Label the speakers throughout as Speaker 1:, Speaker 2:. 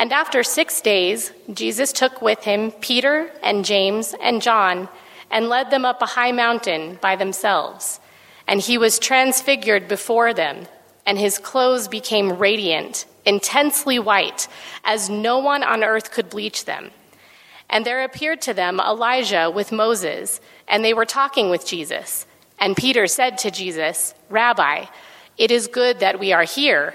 Speaker 1: And after six days, Jesus took with him Peter and James and John and led them up a high mountain by themselves. And he was transfigured before them, and his clothes became radiant, intensely white, as no one on earth could bleach them. And there appeared to them Elijah with Moses, and they were talking with Jesus. And Peter said to Jesus, Rabbi, it is good that we are here.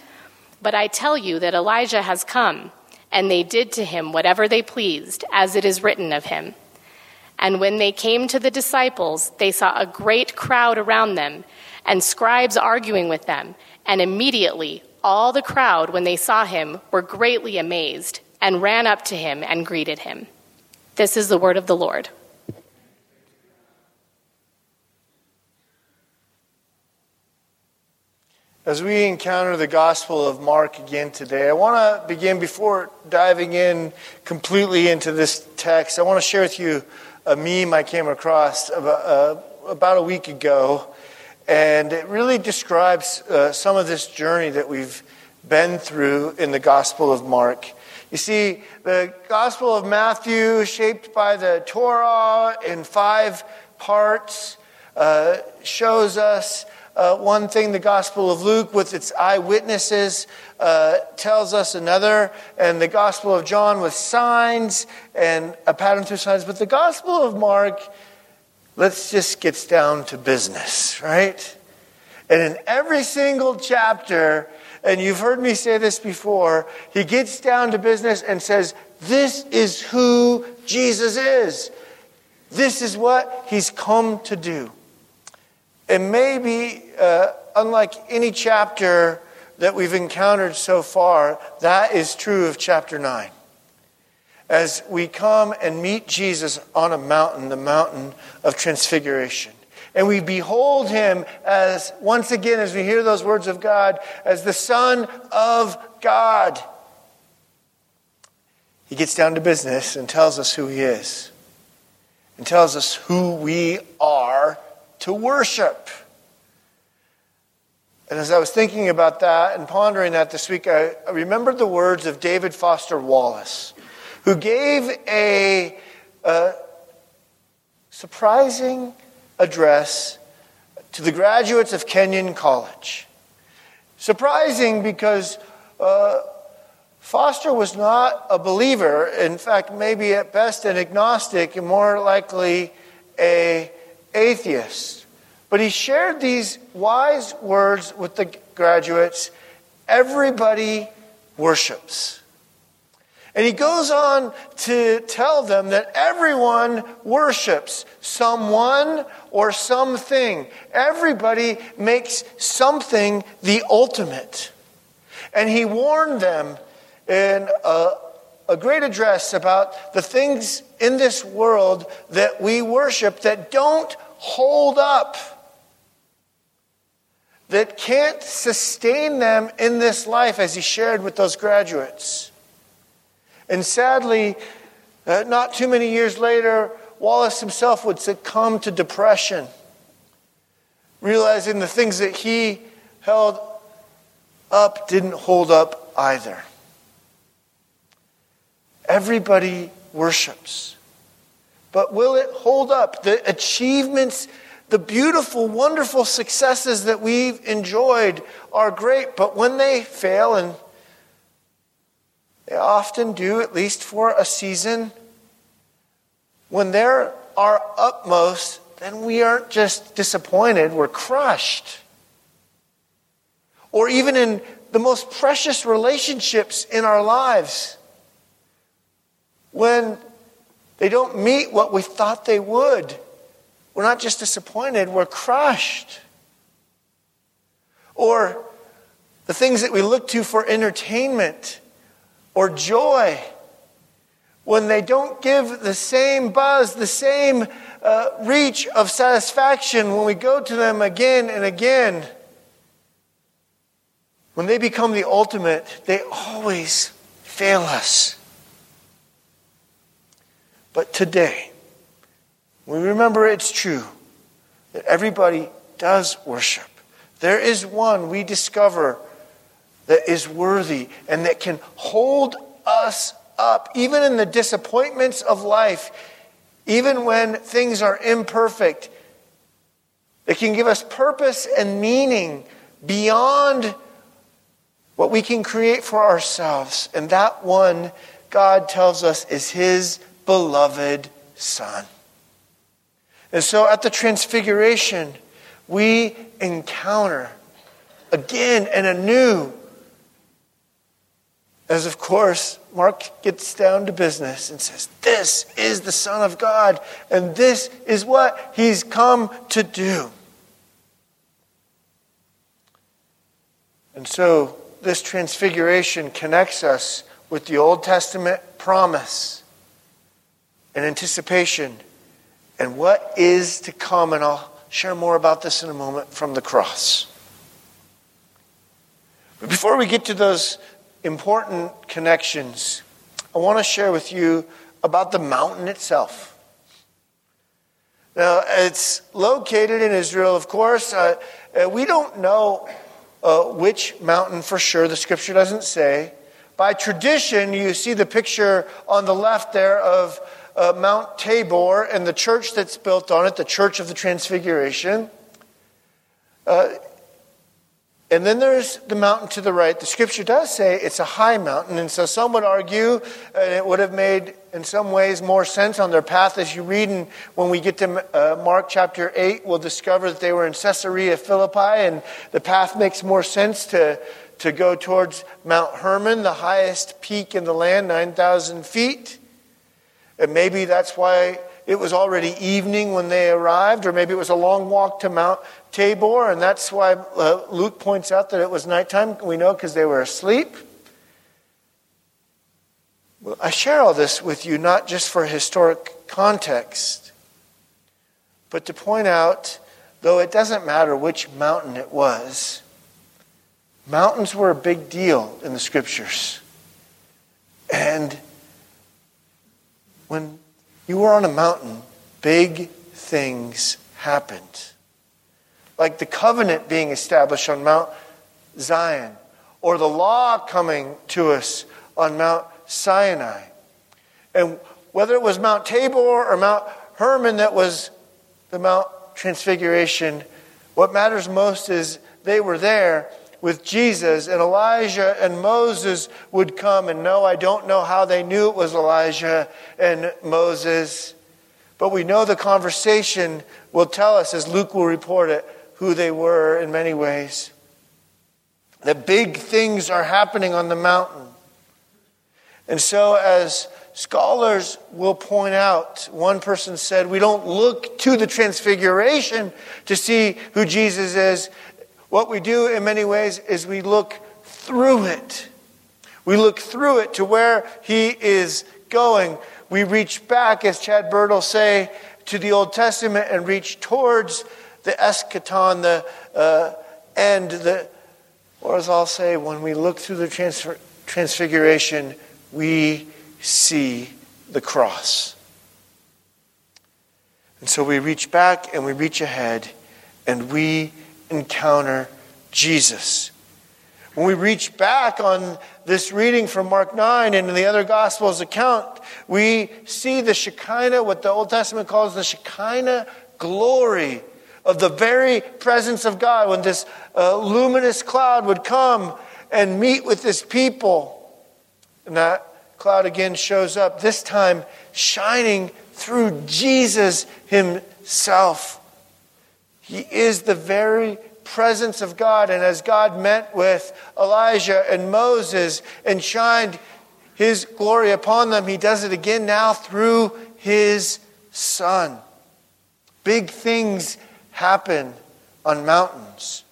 Speaker 1: But I tell you that Elijah has come, and they did to him whatever they pleased, as it is written of him. And when they came to the disciples, they saw a great crowd around them, and scribes arguing with them. And immediately all the crowd, when they saw him, were greatly amazed, and ran up to him and greeted him. This is the word of the Lord.
Speaker 2: As we encounter the Gospel of Mark again today, I want to begin before diving in completely into this text. I want to share with you a meme I came across about, a week ago, and it really describes uh, some of this journey that we've been through in the Gospel of Mark. You see, the Gospel of Matthew, shaped by the Torah in five parts, uh, shows us uh, one thing, the Gospel of Luke, with its eyewitnesses, uh, tells us another, and the Gospel of John with signs and a pattern through signs. But the Gospel of Mark, let's just get down to business, right? And in every single chapter, and you've heard me say this before, he gets down to business and says, This is who Jesus is. This is what he's come to do. And maybe, uh, unlike any chapter that we've encountered so far, that is true of chapter 9. As we come and meet Jesus on a mountain, the mountain of transfiguration. And we behold him as, once again, as we hear those words of God, as the Son of God. He gets down to business and tells us who he is, and tells us who we are to worship. And as I was thinking about that and pondering that this week, I, remembered the words of David Foster Wallace, who gave a, a surprising address to the graduates of Kenyon College. Surprising because uh, Foster was not a believer. In fact, maybe at best an agnostic, and more likely a atheist. But he shared these wise words with the graduates everybody worships. And he goes on to tell them that everyone worships someone or something. Everybody makes something the ultimate. And he warned them in a, a great address about the things in this world that we worship that don't hold up, that can't sustain them in this life, as he shared with those graduates. And sadly, uh, not too many years later, Wallace himself would succumb to depression, realizing the things that he held up didn't hold up either. Everybody worships. But will it hold up? The achievements, the beautiful, wonderful successes that we've enjoyed are great, but when they fail, and they often do, at least for a season, when they're our utmost, then we aren't just disappointed, we're crushed. Or even in the most precious relationships in our lives, when they don't meet what we thought they would, we're not just disappointed, we're crushed. Or the things that we look to for entertainment or joy, when they don't give the same buzz, the same uh, reach of satisfaction, when we go to them again and again, when they become the ultimate, they always fail us. But today, we remember it's true that everybody does worship. There is one we discover that is worthy and that can hold us up, even in the disappointments of life, even when things are imperfect. It can give us purpose and meaning beyond what we can create for ourselves. And that one, God tells us, is His beloved Son. And so at the Transfiguration, we encounter again and anew, as of course Mark gets down to business and says, This is the Son of God, and this is what He's come to do. And so this transfiguration connects us with the Old Testament promise and anticipation and what is to come. And I'll share more about this in a moment from the cross. But before we get to those important connections, I want to share with you about the mountain itself. Now, it's located in Israel, of course. Uh, uh we don't know uh, which mountain for sure, the scripture doesn't say. By tradition, you see the picture on the left there of uh, Mount Tabor and the church that's built on it, the Church of the Transfiguration. Uh, and then there's the mountain to the right. The scripture does say it's a high mountain, and so some would argue, and it would have made in some ways more sense on their path as you read. And when we get to uh, Mark chapter 8, we'll discover that they were in Caesarea Philippi, and the path makes more sense to, to go towards Mount Hermon, the highest peak in the land, 9,000 feet. And maybe that's why it was already evening when they arrived, or maybe it was a long walk to Mount Tabor, and that's why uh, Luke points out that it was nighttime. We know because they were asleep. Well, I share all this with you not just for historic context, but to point out, though it doesn't matter which mountain it was, mountains were a big deal in the scriptures. And when you were on a mountain, big things happened. Like the covenant being established on Mount Zion, or the law coming to us on Mount Sinai. And whether it was Mount Tabor or Mount Hermon that was the Mount Transfiguration, what matters most is they were there with Jesus, and Elijah and Moses would come. And no, I don't know how they knew it was Elijah and Moses, but we know the conversation will tell us, as Luke will report it, who they were in many ways. The big things are happening on the mountain. And so, as scholars will point out, one person said, we don't look to the transfiguration to see who Jesus is. What we do in many ways is we look through it. We look through it to where he is going. We reach back, as Chad Bird will say, to the Old Testament and reach towards the eschaton, the uh, end, the, or as I'll say, when we look through the transfer, transfiguration, we see the cross. And so we reach back and we reach ahead and we encounter Jesus. When we reach back on this reading from Mark 9 and in the other Gospels account, we see the Shekinah, what the Old Testament calls the Shekinah glory of the very presence of God, when this uh, luminous cloud would come and meet with this people. And that cloud again shows up, this time shining through Jesus himself. He is the very presence of God. And as God met with Elijah and Moses and shined his glory upon them, he does it again now through his Son. Big things happen on mountains.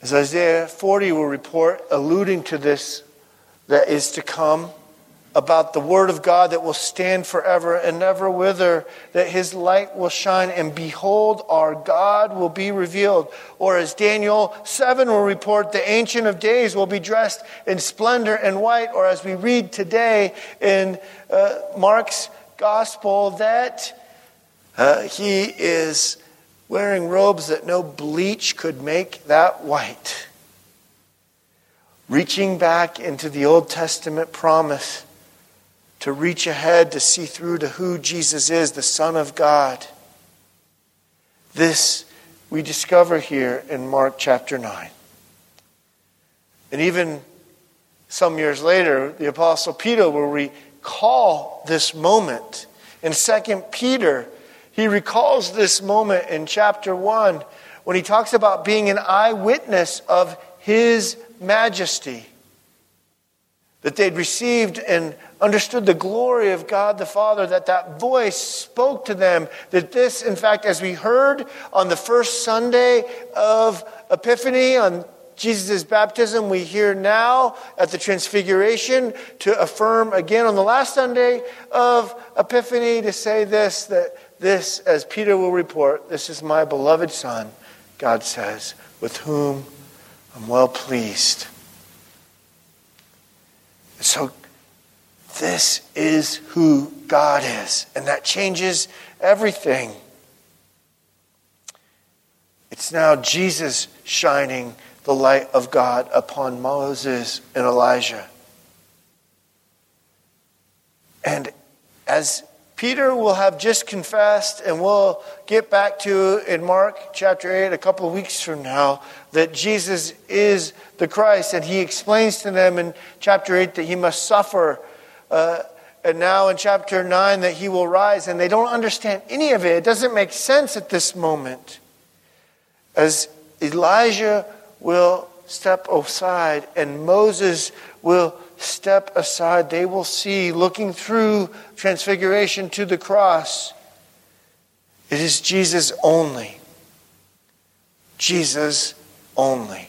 Speaker 2: As Isaiah 40 will report, alluding to this that is to come, about the Word of God that will stand forever and never wither, that His light will shine, and behold, our God will be revealed. Or as Daniel 7 will report, the Ancient of Days will be dressed in splendor and white. Or as we read today in uh, Mark's Gospel, that uh, He is wearing robes that no bleach could make that white. Reaching back into the Old Testament promise to reach ahead, to see through to who Jesus is, the Son of God. This we discover here in Mark chapter 9. And even some years later, the Apostle Peter will recall this moment. In 2 Peter, he recalls this moment in chapter 1 when he talks about being an eyewitness of his majesty. That they'd received and understood the glory of God the Father, that that voice spoke to them, that this, in fact, as we heard on the first Sunday of Epiphany, on Jesus' baptism, we hear now at the Transfiguration to affirm again on the last Sunday of Epiphany to say this that this, as Peter will report, this is my beloved Son, God says, with whom I'm well pleased. So this is who God is, and that changes everything. It's now Jesus shining the light of God upon Moses and Elijah. And as Peter will have just confessed, and we'll get back to in Mark chapter 8 a couple of weeks from now, that Jesus is the Christ. And he explains to them in chapter 8 that he must suffer uh, and now in chapter 9 that he will rise, and they don't understand any of it. It doesn't make sense at this moment. As Elijah will step aside and Moses will step aside, they will see, looking through transfiguration to the cross, it is Jesus only. Jesus only.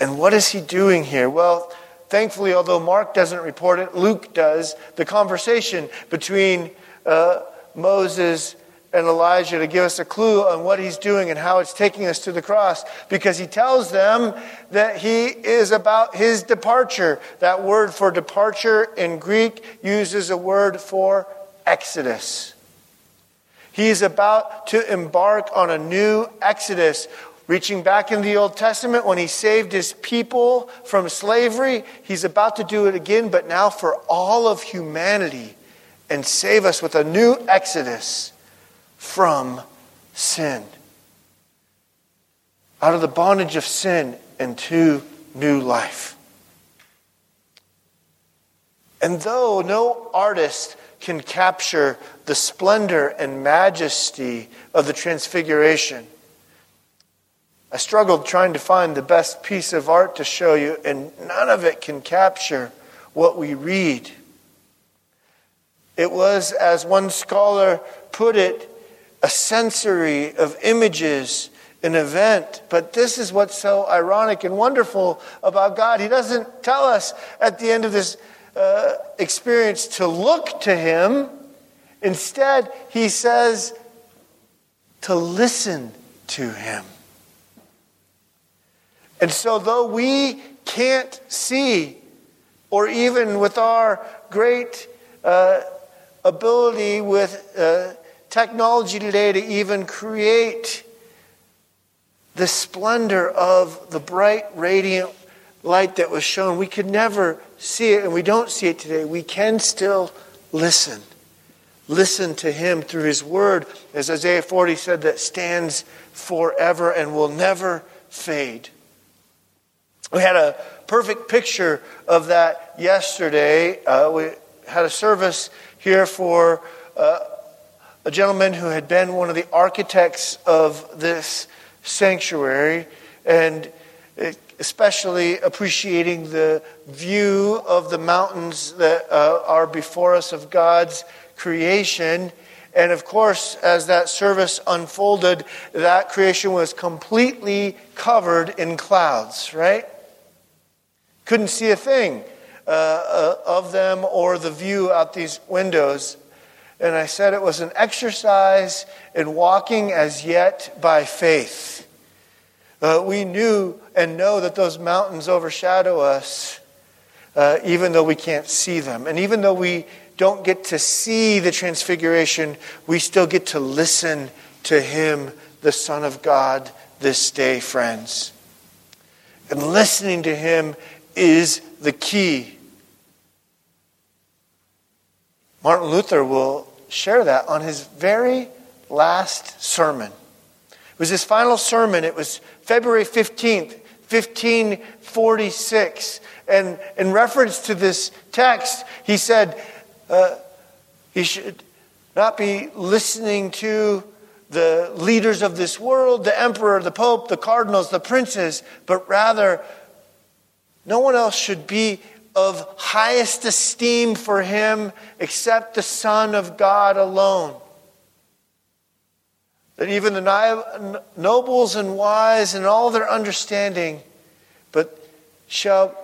Speaker 2: And what is he doing here? Well, thankfully, although Mark doesn't report it, Luke does, the conversation between uh, Moses and Elijah to give us a clue on what he's doing and how it's taking us to the cross because he tells them that he is about his departure. That word for departure in Greek uses a word for exodus. He's about to embark on a new exodus Reaching back in the Old Testament, when he saved his people from slavery, he's about to do it again, but now for all of humanity and save us with a new exodus from sin. Out of the bondage of sin into new life. And though no artist can capture the splendor and majesty of the Transfiguration, I struggled trying to find the best piece of art to show you, and none of it can capture what we read. It was, as one scholar put it, a sensory of images, an event. But this is what's so ironic and wonderful about God. He doesn't tell us at the end of this uh, experience to look to Him. Instead, He says to listen to Him. And so, though we can't see, or even with our great uh, ability with uh, technology today to even create the splendor of the bright, radiant light that was shown, we could never see it, and we don't see it today. We can still listen. Listen to Him through His Word, as Isaiah 40 said, that stands forever and will never fade. We had a perfect picture of that yesterday. Uh, we had a service here for uh, a gentleman who had been one of the architects of this sanctuary, and especially appreciating the view of the mountains that uh, are before us of God's creation. And of course, as that service unfolded, that creation was completely covered in clouds, right? Couldn't see a thing uh, uh, of them or the view out these windows. And I said it was an exercise in walking as yet by faith. Uh, we knew and know that those mountains overshadow us, uh, even though we can't see them. And even though we don't get to see the transfiguration, we still get to listen to Him, the Son of God, this day, friends. And listening to Him is the key Martin Luther will share that on his very last sermon. It was his final sermon. It was February 15th, 1546. And in reference to this text, he said uh, he should not be listening to the leaders of this world, the emperor, the pope, the cardinals, the princes, but rather no one else should be of highest esteem for him except the Son of God alone. That even the nobles and wise and all their understanding, but shall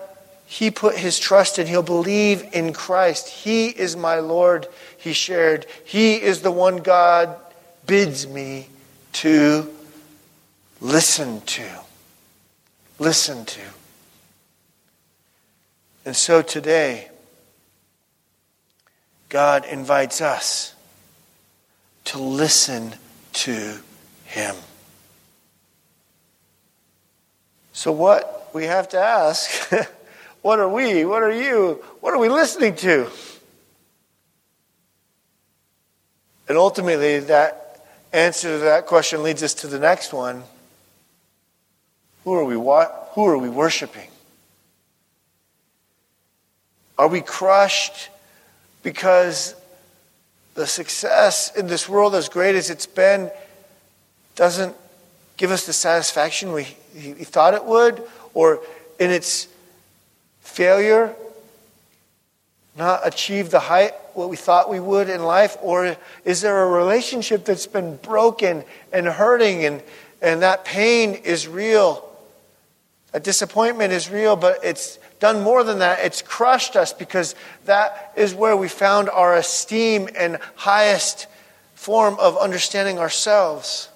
Speaker 2: he put his trust in, he'll believe in Christ. He is my Lord, he shared. He is the one God bids me to listen to. Listen to. And so today, God invites us to listen to Him. So, what we have to ask what are we? What are you? What are we listening to? And ultimately, that answer to that question leads us to the next one. Who are we, who are we worshiping? Are we crushed because the success in this world, as great as it's been, doesn't give us the satisfaction we, we thought it would? Or in its failure, not achieve the height what we thought we would in life? Or is there a relationship that's been broken and hurting and, and that pain is real? A disappointment is real, but it's done more than that. It's crushed us because that is where we found our esteem and highest form of understanding ourselves.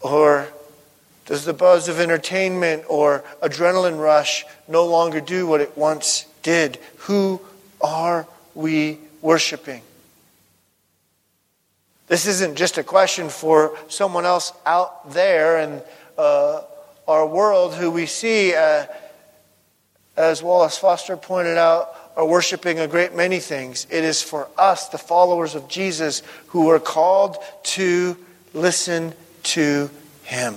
Speaker 2: Or does the buzz of entertainment or adrenaline rush no longer do what it once did? Who are we worshiping? This isn't just a question for someone else out there and uh, our world who we see, uh, as Wallace Foster pointed out, are worshiping a great many things. It is for us, the followers of Jesus, who are called to listen to Him.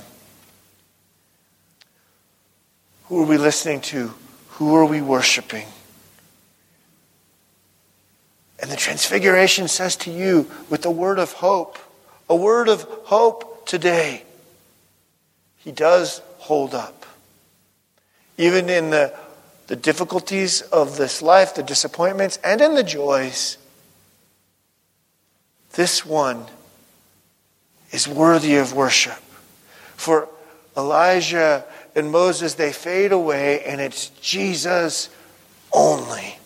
Speaker 2: Who are we listening to? Who are we worshiping? And the Transfiguration says to you with a word of hope, a word of hope today. He does hold up. Even in the, the difficulties of this life, the disappointments, and in the joys, this one is worthy of worship. For Elijah and Moses, they fade away, and it's Jesus only.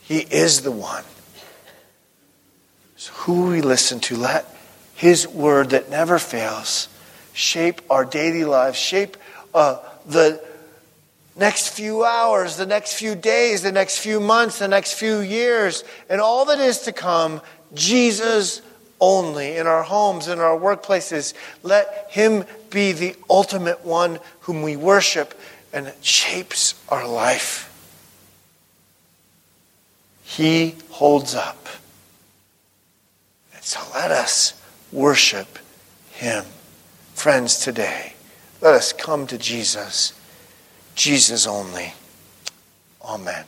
Speaker 2: He is the one. So, who we listen to, let His word that never fails shape our daily lives, shape uh, the next few hours, the next few days, the next few months, the next few years, and all that is to come, Jesus only in our homes, in our workplaces. Let Him be the ultimate one whom we worship and shapes our life. He holds up. And so let us worship Him friends today, Let us come to Jesus, Jesus only. Amen.